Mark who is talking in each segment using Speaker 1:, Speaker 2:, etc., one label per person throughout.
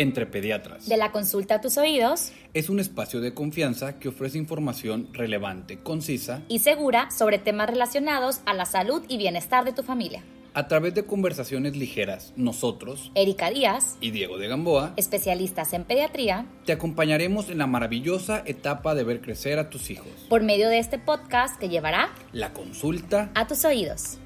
Speaker 1: Entre Pediatras.
Speaker 2: De la consulta a tus oídos.
Speaker 1: Es un espacio de confianza que ofrece información relevante, concisa
Speaker 2: y segura sobre temas relacionados a la salud y bienestar de tu familia.
Speaker 1: A través de conversaciones ligeras, nosotros,
Speaker 2: Erika Díaz
Speaker 1: y Diego de Gamboa,
Speaker 2: especialistas en pediatría,
Speaker 1: te acompañaremos en la maravillosa etapa de ver crecer a tus hijos.
Speaker 2: Por medio de este podcast que llevará
Speaker 1: la consulta
Speaker 2: a tus oídos.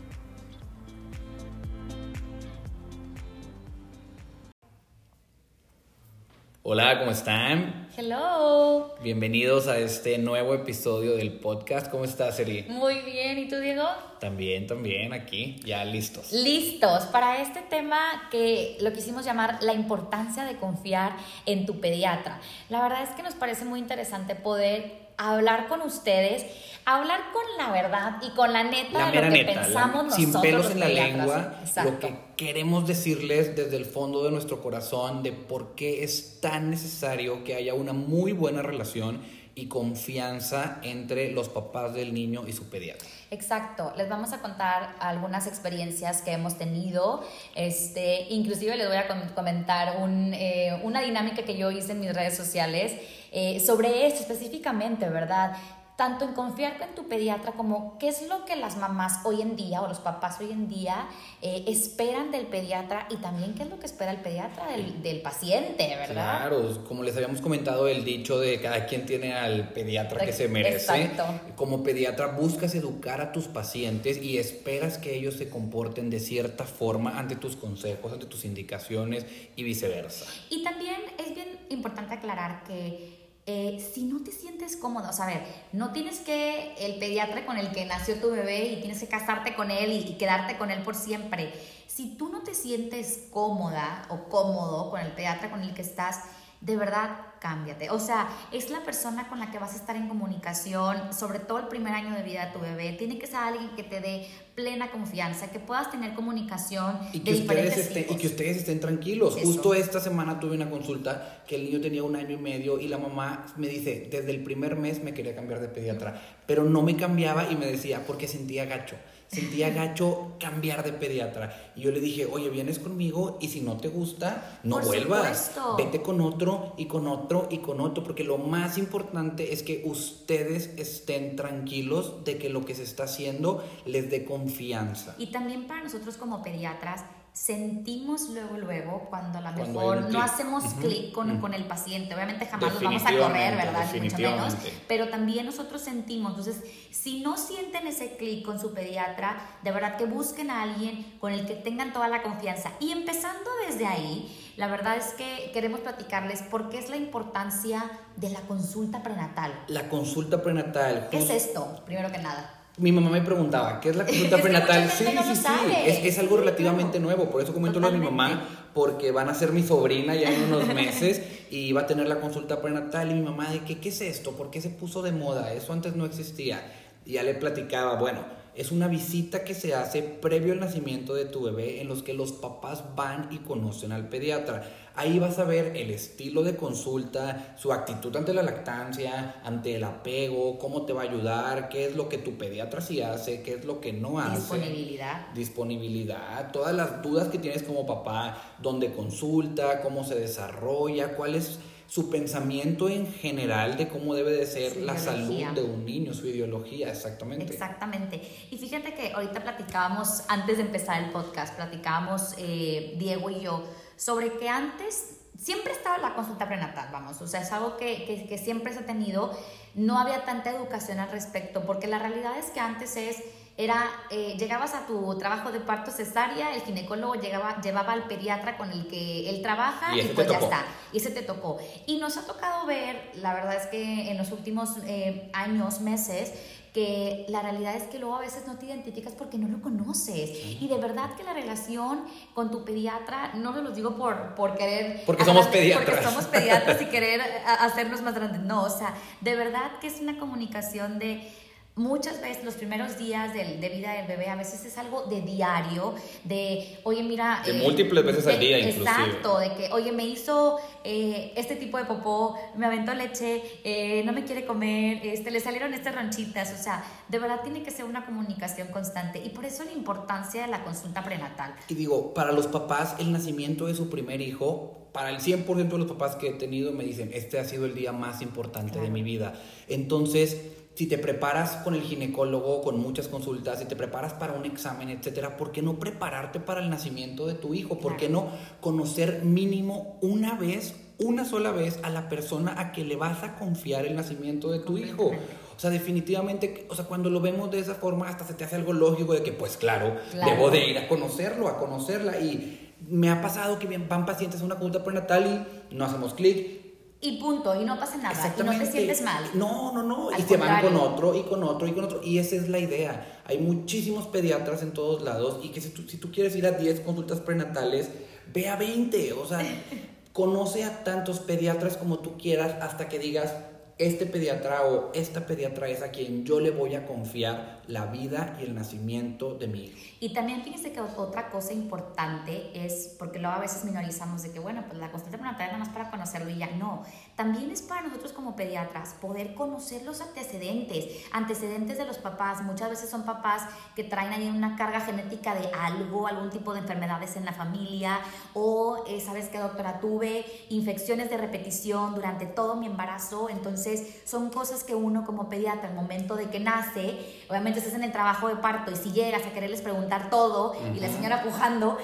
Speaker 1: Hola, ¿cómo están?
Speaker 2: Hello.
Speaker 1: Bienvenidos a este nuevo episodio del podcast. ¿Cómo estás, Eri?
Speaker 2: Muy bien, ¿y tú, Diego?
Speaker 1: También, también, aquí, ya listos.
Speaker 2: Listos para este tema que lo quisimos llamar la importancia de confiar en tu pediatra. La verdad es que nos parece muy interesante poder hablar con ustedes, hablar con la verdad y con la neta de lo que pensamos nosotros.
Speaker 1: Sin pelos en la lengua, lo que queremos decirles desde el fondo de nuestro corazón de por qué es tan necesario que haya una muy buena relación y confianza entre los papás del niño y su pediatra.
Speaker 2: Exacto, les vamos a contar algunas experiencias que hemos tenido, este, inclusive les voy a comentar un, eh, una dinámica que yo hice en mis redes sociales eh, sobre esto específicamente, ¿verdad? Tanto en confiar en tu pediatra como qué es lo que las mamás hoy en día o los papás hoy en día eh, esperan del pediatra y también qué es lo que espera el pediatra del, del, paciente, ¿verdad?
Speaker 1: Claro, como les habíamos comentado el dicho de cada quien tiene al pediatra que se merece. Exacto. Como pediatra buscas educar a tus pacientes y esperas que ellos se comporten de cierta forma ante tus consejos, ante tus indicaciones y viceversa.
Speaker 2: Y también es bien importante aclarar que eh, si no te sientes cómodo, o sea, ver, no tienes que el pediatra con el que nació tu bebé y tienes que casarte con él y, quedarte con él por siempre. Si tú no te sientes cómoda o cómodo con el pediatra con el que estás, de verdad cámbiate. O sea, es la persona con la que vas a estar en comunicación, sobre todo el primer año de vida de tu bebé. Tiene que ser alguien que te dé plena confianza, que puedas tener comunicación
Speaker 1: y que, ustedes, estén, y que ustedes estén tranquilos. Justo esta semana tuve una consulta que el niño tenía un año y medio y la mamá me dice, desde el primer mes me quería cambiar de pediatra, pero no me cambiaba y me decía, porque sentía gacho sentía gacho cambiar de pediatra. Y yo le dije, oye, vienes conmigo y si no te gusta, no vuelvas. Vete con otro y con otro y con otro, porque lo más importante es que ustedes estén tranquilos de que lo que se está haciendo les dé confianza.
Speaker 2: Y también para nosotros como pediatras, sentimos luego, luego, cuando a lo mejor no hacemos clic con, con, el paciente. Obviamente jamás nos vamos a correr, ¿verdad? Ni mucho menos. Pero también nosotros sentimos. Entonces, si no sienten ese clic con su pediatra, de verdad que busquen a alguien con el que tengan toda la confianza. Y empezando desde ahí, la verdad es que queremos platicarles por qué es la importancia de la consulta prenatal.
Speaker 1: La consulta prenatal.
Speaker 2: ¿Qué es esto? Primero que nada.
Speaker 1: Mi mamá me preguntaba, ¿qué es la consulta prenatal?
Speaker 2: Sí, sí, sí,
Speaker 1: es, es, algo relativamente nuevo, por eso comento lo de mi mamá, porque van a ser mi sobrina ya en unos meses y va a tener la consulta prenatal y mi mamá de que, ¿qué es esto? ¿Por qué se puso de moda? Eso antes no existía. Y ya le platicaba, bueno, es una visita que se hace previo al nacimiento de tu bebé en los que los papás van y conocen al pediatra. Ahí vas a ver el estilo de consulta, su actitud ante la lactancia, ante el apego, cómo te va a ayudar, qué es lo que tu pediatra sí hace, qué es lo que no hace.
Speaker 2: Disponibilidad.
Speaker 1: Disponibilidad, todas las dudas que tienes como papá, dónde consulta, cómo se desarrolla, cuál es su pensamiento en general de cómo debe de ser la salud de un niño, su ideología, exactamente.
Speaker 2: Exactamente. Y fíjate que ahorita platicábamos, antes de empezar el podcast, platicábamos eh, Diego y yo sobre que antes siempre estaba la consulta prenatal, vamos, o sea, es algo que, que, siempre se ha tenido, no había tanta educación al respecto, porque la realidad es que antes es era, eh, llegabas a tu trabajo de parto cesárea, el ginecólogo llegaba, llevaba al pediatra con el que él trabaja y, pues ya está, y ese te tocó. Y nos ha tocado ver, la verdad es que en los últimos eh, años, meses, que la realidad es que luego a veces no te identificas porque no lo conoces. Y de verdad que la relación con tu pediatra, no lo digo por, por querer...
Speaker 1: Porque somos pediatras.
Speaker 2: Porque somos pediatras y querer hacernos más grandes. No, o sea, de verdad que es una comunicación de muchas veces los primeros días de, vida del bebé a veces es algo de diario, de, oye, mira...
Speaker 1: De múltiples veces al día, inclusive.
Speaker 2: Exacto, de que, oye, me hizo eh, este tipo de popó, me aventó leche, eh, no me quiere comer, este, le salieron estas ranchitas, o sea, de verdad tiene que ser una comunicación constante y por eso la importancia de la consulta prenatal.
Speaker 1: Y digo, para los papás, el nacimiento de su primer hijo para el 100% de los papás que he tenido me dicen, este ha sido el día más importante de mi vida. Entonces, si te preparas con el ginecólogo, con muchas consultas, si te preparas para un examen, etcétera, ¿por qué no prepararte para el nacimiento de tu hijo? ¿Por qué no conocer mínimo una vez, una sola vez a la persona a que le vas a confiar el nacimiento de tu hijo? O sea, definitivamente, o sea, cuando lo vemos de esa forma, hasta se te hace algo lógico de que, pues claro, debo de ir a conocerlo, a conocerla. Y me ha pasado que van pacientes a una consulta prenatal y no hacemos clic,
Speaker 2: y punto, y no pasa nada, y no te sientes mal.
Speaker 1: No, no, no, y se van con otro, y con otro, y con otro, y esa es la idea. Hay muchísimos pediatras en todos lados, y que si tú, si tú quieres ir a 10 consultas prenatales, ve a 20, o sea, conoce a tantos pediatras como tú quieras hasta que digas, este pediatra o esta pediatra es a quien yo le voy a confiar la vida y el nacimiento de mi hijo.
Speaker 2: Y también fíjese que otra cosa importante es, porque luego a veces minorizamos de que, bueno, pues la consulta prenatal es nada más para conocerlo y ya no. También es para nosotros como pediatras poder conocer los antecedentes, antecedentes de los papás. Muchas veces son papás que traen ahí una carga genética de algo, algún tipo de enfermedades en la familia, o, eh, ¿sabes qué, doctora? Tuve infecciones de repetición durante todo mi embarazo, entonces son cosas que uno como pediatra, al momento de que nace, obviamente estás en el trabajo de parto y si llegas a quererles preguntar todo y la señora pujando,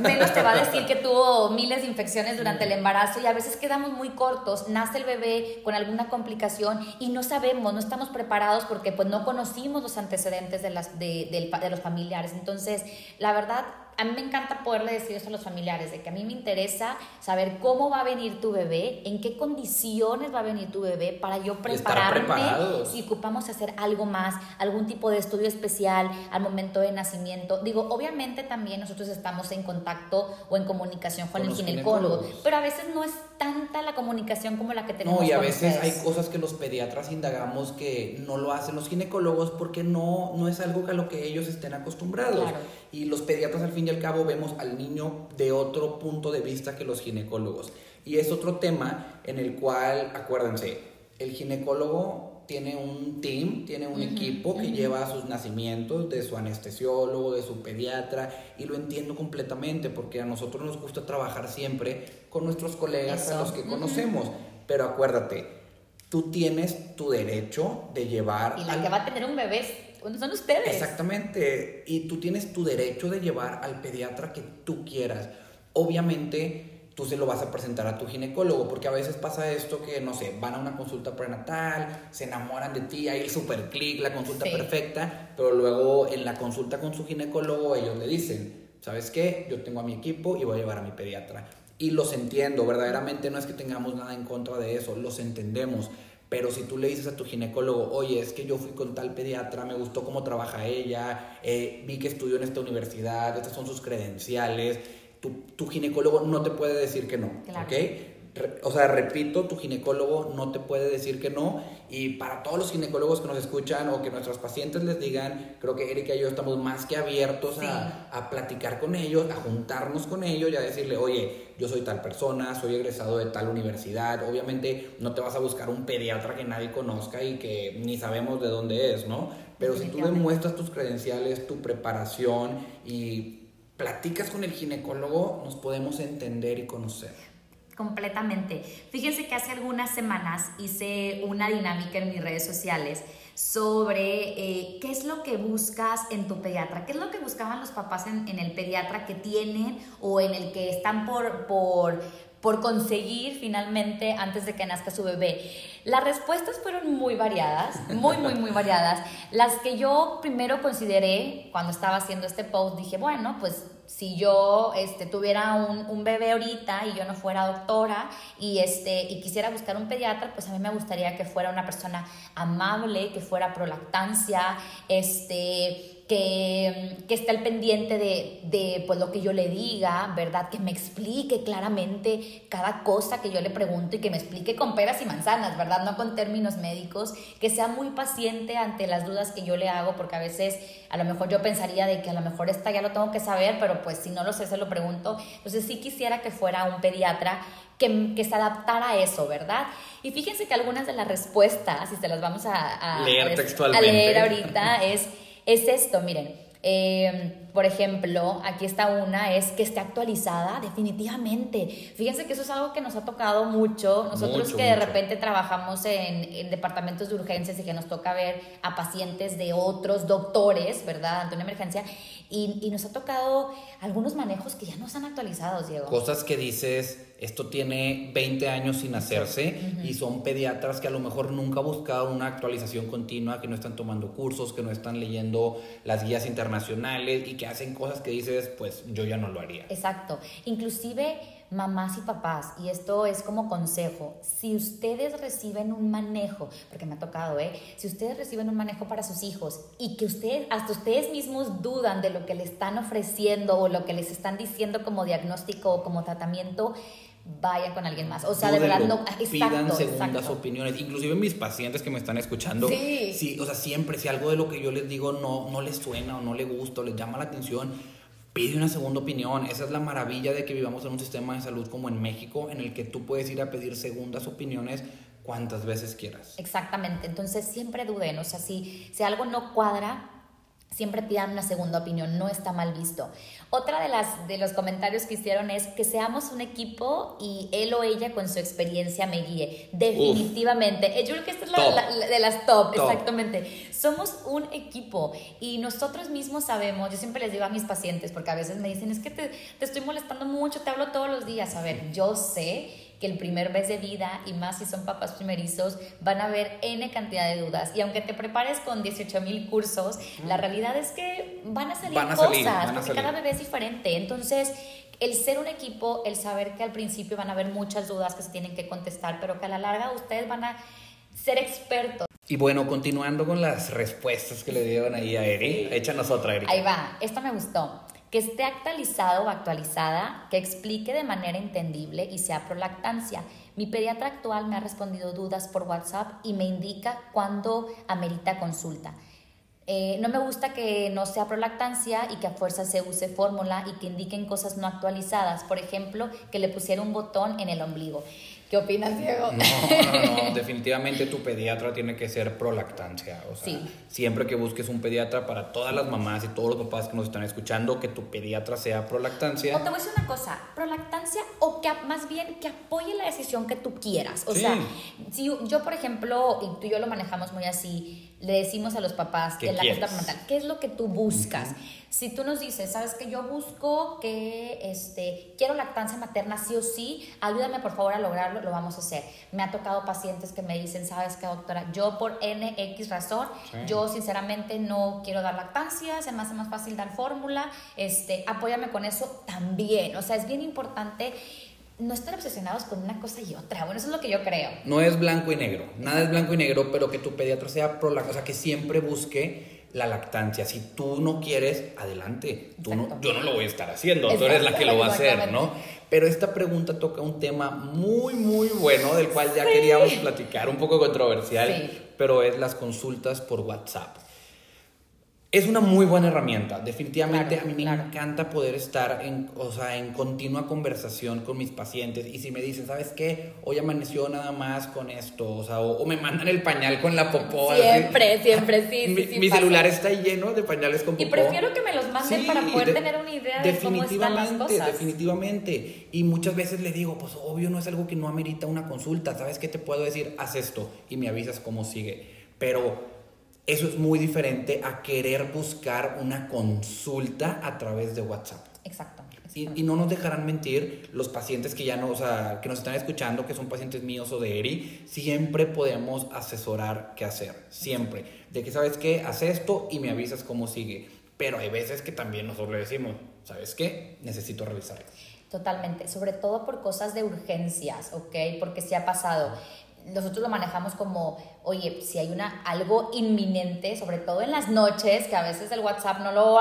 Speaker 2: menos te va a decir que tuvo miles de infecciones durante el embarazo y a veces quedamos muy cortos, nace el bebé con alguna complicación y no sabemos, no estamos preparados porque pues no conocimos los antecedentes de, las, de, de los familiares. Entonces, la verdad, a mí me encanta poderle decir eso a los familiares, de que a mí me interesa saber cómo va a venir tu bebé, en qué condiciones va a venir tu bebé, para yo prepararme si ocupamos hacer algo más, algún tipo de estudio especial al momento de nacimiento. Digo, obviamente también nosotros estamos en contacto o en comunicación con, el ginecólogo, pero a veces no es tanta la comunicación como la que tenemos.
Speaker 1: No, y a veces hay cosas que los pediatras indagamos que no lo hacen los ginecólogos porque no, no es algo a lo que ellos estén acostumbrados. Y los pediatras al fin y al cabo vemos al niño de otro punto de vista que los ginecólogos. Y es otro tema en el cual, acuérdense, el ginecólogo tiene un team, tiene un equipo que lleva sus nacimientos de su anestesiólogo, de su pediatra, y lo entiendo completamente porque a nosotros nos gusta trabajar siempre con nuestros colegas a los que conocemos. Pero acuérdate, tú tienes tu derecho de llevar...
Speaker 2: Y la que va a tener un bebé son ustedes.
Speaker 1: Exactamente, y tú tienes tu derecho de llevar al pediatra que tú quieras. Obviamente tú se lo vas a presentar a tu ginecólogo, porque a veces pasa esto que, no sé, van a una consulta prenatal, se enamoran de ti, hay el super clic, la consulta perfecta, pero luego en la consulta con su ginecólogo ellos le dicen, ¿sabes qué? Yo tengo a mi equipo y voy a llevar a mi pediatra. Y los entiendo, verdaderamente no es que tengamos nada en contra de eso, los entendemos. Pero si tú le dices a tu ginecólogo, oye, es que yo fui con tal pediatra, me gustó cómo trabaja ella, eh, vi que estudió en esta universidad, estas son sus credenciales, tu, ginecólogo no te puede decir que no, ¿ok? O sea, repito, tu ginecólogo no te puede decir que no. Y para todos los ginecólogos que nos escuchan o que nuestros pacientes les digan, creo que Erika y yo estamos más que abiertos a, a, platicar con ellos, a juntarnos con ellos y a decirle, oye, yo soy tal persona, soy egresado de tal universidad. Obviamente no te vas a buscar un pediatra que nadie conozca y que ni sabemos de dónde es, ¿no? Pero si tú demuestras tus credenciales, tu preparación y platicas con el ginecólogo, nos podemos entender y conocer.
Speaker 2: Completamente. Fíjense que hace algunas semanas hice una dinámica en mis redes sociales sobre eh, qué es lo que buscas en tu pediatra, qué es lo que buscaban los papás en, en, el pediatra que tienen o en el que están por, por por conseguir finalmente antes de que nazca su bebé? Las respuestas fueron muy variadas, muy, muy, muy variadas. Las que yo primero consideré cuando estaba haciendo este post, dije, bueno, pues si yo este, tuviera un, un, bebé ahorita y yo no fuera doctora y, este, y quisiera buscar un pediatra, pues a mí me gustaría que fuera una persona amable, que fuera pro lactancia, este, que, que esté al pendiente de, de pues, lo que yo le diga, ¿verdad? Que me explique claramente cada cosa que yo le pregunto y que me explique con peras y manzanas, ¿verdad? No con términos médicos, que sea muy paciente ante las dudas que yo le hago, porque a veces a lo mejor yo pensaría de que a lo mejor esta ya lo tengo que saber, pero pues si no lo sé, se lo pregunto. Entonces sí quisiera que fuera un pediatra que, que, se adaptara a eso, ¿verdad? Y fíjense que algunas de las respuestas, y se las vamos a,
Speaker 1: a leer textualmente,
Speaker 2: a leer ahorita, es, es esto, miren. Eh, por ejemplo, aquí está una, es que esté actualizada definitivamente. Fíjense que eso es algo que nos ha tocado mucho. Nosotros que de repente trabajamos en, departamentos de urgencias y que nos toca ver a pacientes de otros doctores, ¿verdad? Ante una emergencia. Y, y nos ha tocado algunos manejos que ya no están actualizados, Diego.
Speaker 1: Cosas que dices, esto tiene 20 años sin hacerse y son pediatras que a lo mejor nunca han buscado una actualización continua, que no están tomando cursos, que no están leyendo las guías internacionales y que hacen cosas que dices, pues yo ya no lo haría.
Speaker 2: Exacto. Inclusive mamás y papás, y esto es como consejo, si ustedes reciben un manejo, porque me ha tocado, ¿eh? Si ustedes reciben un manejo para sus hijos y que ustedes, hasta ustedes mismos dudan de lo que le están ofreciendo o lo que les están diciendo como diagnóstico o como tratamiento, vayan con alguien más. O sea, de verdad no. Exacto,
Speaker 1: pidan segundas opiniones. Inclusive mis pacientes que me están escuchando. Sí. sí. O sea, siempre, si algo de lo que yo les digo no, no les suena o no les gusta o les llama la atención, pide una segunda opinión. Esa es la maravilla de que vivamos en un sistema de salud como en México, en el que tú puedes ir a pedir segundas opiniones cuantas veces quieras.
Speaker 2: Exactamente. Entonces, siempre duden. O sea, si, si algo no cuadra, siempre pidan una segunda opinión, no está mal visto. Otra de, las, de los comentarios que hicieron es que seamos un equipo y él o ella con su experiencia me guíe. Definitivamente. Eh, yo creo que esta es la, de las top, exactamente. Somos un equipo y nosotros mismos sabemos, yo siempre les digo a mis pacientes, porque a veces me dicen, es que te, te estoy molestando mucho, te hablo todos los días. A ver, yo sé que el primer mes de vida, y más si son papás primerizos, van a haber N cantidad de dudas. Y aunque te prepares con 18 mil cursos, la realidad es que van a salir cosas, porque cada bebé es diferente. Entonces, el ser un equipo, el saber que al principio van a haber muchas dudas que se tienen que contestar, pero que a la larga ustedes van a ser expertos.
Speaker 1: Y bueno, continuando con las respuestas que le dieron ahí a Eri, échanos otra, Eri.
Speaker 2: Ahí va, esta me gustó que esté actualizado o actualizada, que explique de manera entendible y sea prolactancia. Mi pediatra actual me ha respondido dudas por WhatsApp y me indica cuándo amerita consulta. Eh, no me gusta que no sea prolactancia y que a fuerza se use fórmula y que indiquen cosas no actualizadas. Por ejemplo, que le pusiera un botón en el ombligo. ¿Qué opinas, Diego?
Speaker 1: No, no, no, definitivamente tu pediatra tiene que ser prolactancia. O sea, sí. siempre que busques un pediatra para todas las mamás y todos los papás que nos están escuchando, que tu pediatra sea prolactancia.
Speaker 2: O te voy a decir una cosa, prolactancia o que más bien que apoye la decisión que tú quieras. O sea, si yo, por ejemplo, y tú y yo lo manejamos muy así, le decimos a los papás en la mental, ¿qué es lo que tú buscas? Si tú nos dices, sabes que yo busco que este, quiero lactancia materna sí o sí, ayúdame por favor a lograrlo, lo vamos a hacer. Me ha tocado pacientes que me dicen, sabes que doctora, yo por NX razón, yo sinceramente no quiero dar lactancia, se me hace más fácil dar fórmula, este, apóyame con eso también. O sea, es bien importante no estar obsesionados con una cosa y otra. Bueno, eso es lo que yo creo.
Speaker 1: No es blanco y negro, nada es blanco y negro, pero que tu pediatra sea pro, o sea, que siempre busque la lactancia. Si tú no quieres, adelante. Tú no, yo no lo voy a estar haciendo, tú eres la que lo va a hacer, ¿no? Pero esta pregunta toca un tema muy, muy bueno, del cual ya queríamos platicar, un poco controversial, pero es las consultas por WhatsApp. Es una muy buena herramienta. Definitivamente a mí me encanta poder estar en, o sea, en continua conversación con mis pacientes. Y si me dicen, ¿sabes qué? Hoy amaneció nada más con esto. O sea, o, me mandan el pañal con la popó.
Speaker 2: Siempre, siempre, sí.
Speaker 1: mi, celular está lleno de pañales con popó.
Speaker 2: Y prefiero que me los manden para poder tener una idea de cómo están las cosas.
Speaker 1: Definitivamente. Y muchas veces le digo, pues obvio no es algo que no amerita una consulta. ¿Sabes qué te puedo decir? Haz esto y me avisas cómo sigue. Pero eso es muy diferente a querer buscar una consulta a través de WhatsApp.
Speaker 2: Exacto.
Speaker 1: Y, no nos dejarán mentir los pacientes que ya no, o sea, que nos están escuchando, que son pacientes míos o de ERI, siempre podemos asesorar qué hacer, siempre. De que, ¿sabes qué? Haz esto y me avisas cómo sigue. Pero hay veces que también nosotros le decimos, ¿sabes qué? Necesito revisar.
Speaker 2: Totalmente, sobre todo por cosas de urgencias, ¿ok? Porque se ha pasado nosotros lo manejamos como, oye, si hay una, algo inminente, sobre todo en las noches, que a veces el WhatsApp no lo,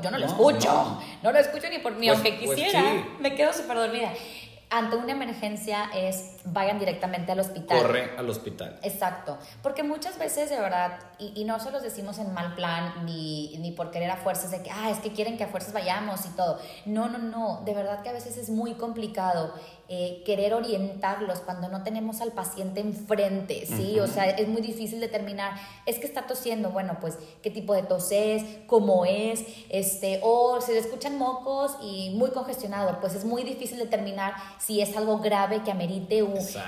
Speaker 2: yo no lo escucho, no. lo escucho ni por mí, pues, aunque pues quisiera, me quedo súper dormida ante una emergencia es vayan directamente al hospital.
Speaker 1: Corre al hospital.
Speaker 2: Exacto. Porque muchas veces, de verdad, y, no se los decimos en mal plan, ni, ni por querer a fuerzas de que, ah, es que quieren que a fuerzas vayamos y todo. No, no, no. De verdad que a veces es muy complicado. Eh, querer orientarlos cuando no tenemos al paciente enfrente, ¿sí? O sea, es muy difícil determinar, es que está tosiendo, bueno, pues qué tipo de tos es, cómo es, este, o se le escuchan mocos y muy congestionado, pues es muy difícil determinar si es algo grave que amerite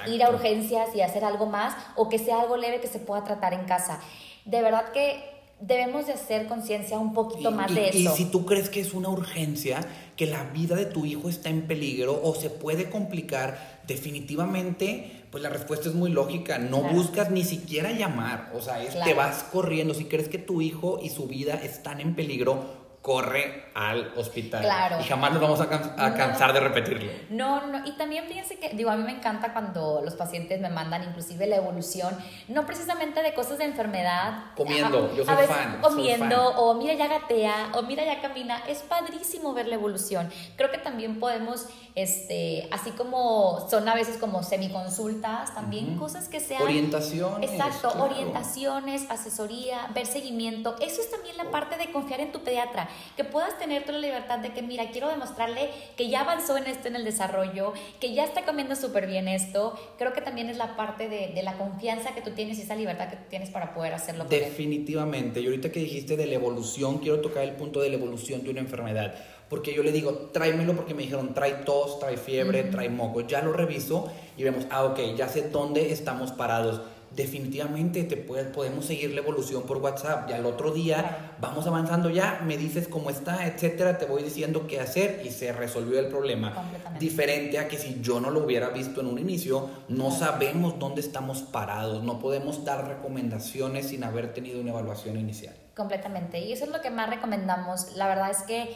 Speaker 2: ir a urgencias y hacer algo más o que sea algo leve que se pueda tratar en casa. De verdad que debemos de hacer conciencia un poquito más de eso.
Speaker 1: Y si tú crees que es una urgencia, que la vida de tu hijo está en peligro o se puede complicar, definitivamente, pues la respuesta es muy lógica. No buscas ni siquiera llamar, o sea, te vas corriendo. Si crees que tu hijo y su vida están en peligro, corre al hospital. Claro. Y jamás nos vamos a, cansar de repetirlo.
Speaker 2: No, no, y también fíjense que, digo, a mí me encanta cuando los pacientes me mandan inclusive la evolución, no precisamente de cosas de enfermedad.
Speaker 1: Comiendo, yo soy fan.
Speaker 2: Comiendo, o mira ya gatea, o mira ya camina. Es padrísimo ver la evolución. Creo que también podemos, este, así como son a veces como semiconsultas, también cosas que sean...
Speaker 1: Orientaciones.
Speaker 2: Exacto, orientaciones, asesoría, ver seguimiento. Eso es también la parte de confiar en tu pediatra que puedas tener toda la libertad de que, mira, quiero demostrarle que ya avanzó en esto en el desarrollo, que ya está comiendo súper bien esto. Creo que también es la parte de, de, la confianza que tú tienes y esa libertad que tú tienes para poder hacerlo.
Speaker 1: Definitivamente. Y ahorita que dijiste de la evolución, quiero tocar el punto de la evolución de una enfermedad. Porque yo le digo, tráemelo porque me dijeron, trae tos, trae fiebre, trae moco. Ya lo reviso y vemos, ah, ok, ya sé dónde estamos parados definitivamente te podemos seguir la evolución por WhatsApp. Y al otro día vamos avanzando ya, me dices cómo está, etcétera, te voy diciendo qué hacer y se resolvió el problema. Diferente a que si yo no lo hubiera visto en un inicio, no sabemos dónde estamos parados, no podemos dar recomendaciones sin haber tenido una evaluación inicial.
Speaker 2: Completamente. Y eso es lo que más recomendamos. La verdad es que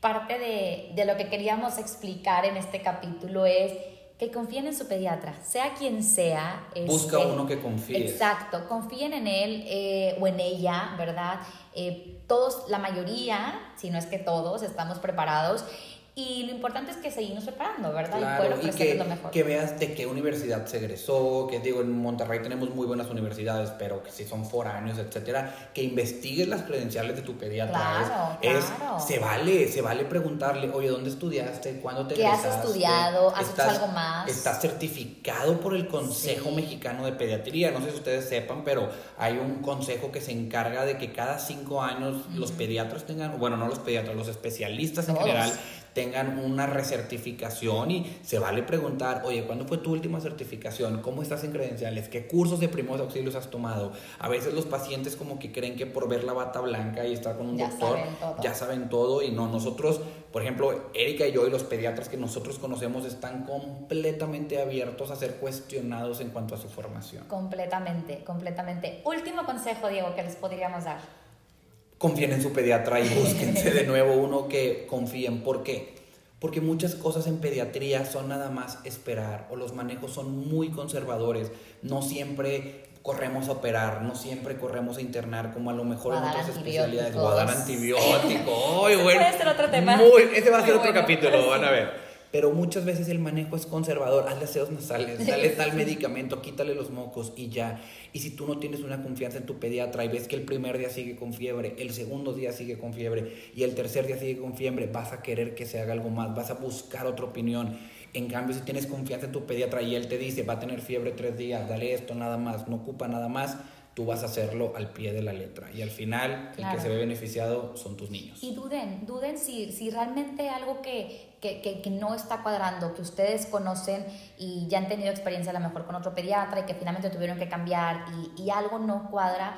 Speaker 2: parte de, de lo que queríamos explicar en este capítulo es que confíen en su pediatra, sea quien sea.
Speaker 1: Busca este, uno que confíe.
Speaker 2: Exacto, confíen en él eh, o en ella, ¿verdad? Eh, todos, la mayoría, si no es que todos, estamos preparados y lo importante es que seguimos preparando, ¿verdad?
Speaker 1: Claro, y, que, lo mejor. que veas de qué universidad se egresó, que digo, en Monterrey tenemos muy buenas universidades, pero que si son foráneos, etcétera, que investigues las credenciales de tu pediatra. Claro, es, claro. se vale, se vale preguntarle, oye, ¿dónde estudiaste? ¿Cuándo te
Speaker 2: ¿Qué has estudiado? ¿Has hecho algo más?
Speaker 1: Estás certificado por el Consejo Mexicano de Pediatría. No sé si ustedes sepan, pero hay un consejo que se encarga de que cada cinco años los pediatras tengan, bueno, no los pediatras, los especialistas en general tengan una recertificación y se vale preguntar, oye, ¿cuándo fue tu última certificación? ¿Cómo estás en credenciales? ¿Qué cursos de primeros auxilios has tomado? A veces los pacientes como que creen que por ver la bata blanca y estar con un doctor ya saben todo y no, nosotros, por ejemplo, Erika y yo y los pediatras que nosotros conocemos están completamente abiertos a ser cuestionados en cuanto a su formación.
Speaker 2: Completamente, completamente. Último consejo, Diego, que les podríamos dar
Speaker 1: confíen en su pediatra y búsquense de nuevo uno que confíen. ¿Por qué? Porque muchas cosas en pediatría son nada más esperar o los manejos son muy conservadores. No siempre corremos a operar, no siempre corremos a internar como a lo mejor en otras especialidades o a dar antibiótico.
Speaker 2: Ese puede ser otro tema.
Speaker 1: ese va a ser otro capítulo, van a ver pero muchas veces el manejo es conservador. Hazle aseos nasales, dale tal medicamento, quítale los mocos y ya. Y si tú no tienes una confianza en tu pediatra y ves que el primer día sigue con fiebre, el segundo día sigue con fiebre y el tercer día sigue con fiebre, vas a querer que se haga algo más, vas a buscar otra opinión. En cambio, si tienes confianza en tu pediatra y él te dice, va a tener fiebre tres días, dale esto, nada más, no ocupa nada más, tú vas a hacerlo al pie de la letra. Y al final, el que se ve beneficiado son tus niños.
Speaker 2: Y duden, duden si, si realmente algo que, que, que, no está cuadrando, que ustedes conocen y ya han tenido experiencia a lo mejor con otro pediatra y que finalmente tuvieron que cambiar y, y algo no cuadra,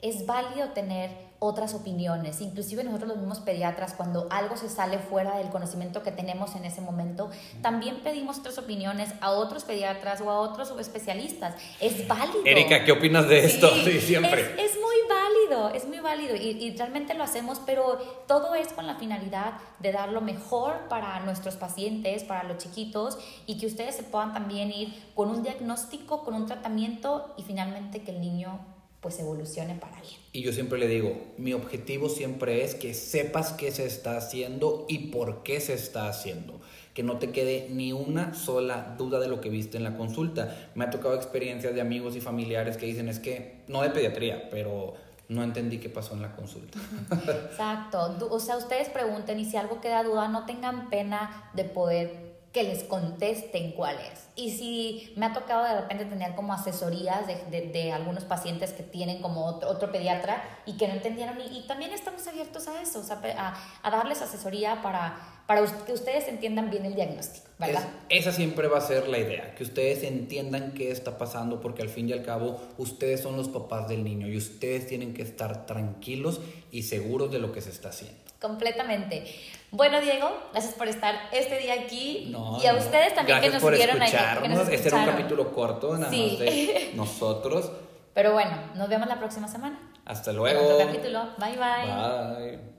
Speaker 2: es válido tener otras opiniones. Inclusive nosotros los mismos pediatras, cuando algo se sale fuera del conocimiento que tenemos en ese momento, también pedimos otras opiniones a otros pediatras o a otros subespecialistas. Es válido.
Speaker 1: Erika, ¿qué opinas de esto? Sí, siempre.
Speaker 2: Es, es, muy válido válido, es muy válido y, y, realmente lo hacemos, pero todo es con la finalidad de dar lo mejor para nuestros pacientes, para los chiquitos y que ustedes se puedan también ir con un diagnóstico, con un tratamiento y finalmente que el niño pues evolucione para bien.
Speaker 1: Y yo siempre le digo, mi objetivo siempre es que sepas qué se está haciendo y por qué se está haciendo. Que no te quede ni una sola duda de lo que viste en la consulta. Me ha tocado experiencias de amigos y familiares que dicen es que, no de pediatría, pero no entendí qué pasó en la consulta.
Speaker 2: Exacto. O sea, ustedes pregunten y si algo queda duda, no tengan pena de poder que les contesten cuál es. Y si me ha tocado de repente tener como asesorías de, de, algunos pacientes que tienen como otro, pediatra y que no entendieron, y, también estamos abiertos a eso, o sea, a, a, darles asesoría para, para que ustedes entiendan bien el diagnóstico, ¿verdad?
Speaker 1: esa siempre va a ser la idea, que ustedes entiendan qué está pasando, porque al fin y al cabo ustedes son los papás del niño y ustedes tienen que estar tranquilos y seguros de lo que se está haciendo
Speaker 2: completamente. Bueno, Diego, gracias por estar este día aquí. y a ustedes también que nos por vieron.
Speaker 1: Este era un capítulo corto, nada más de nosotros.
Speaker 2: Pero bueno, nos vemos la próxima semana.
Speaker 1: Hasta luego.
Speaker 2: capítulo. Bye, bye.
Speaker 1: Bye.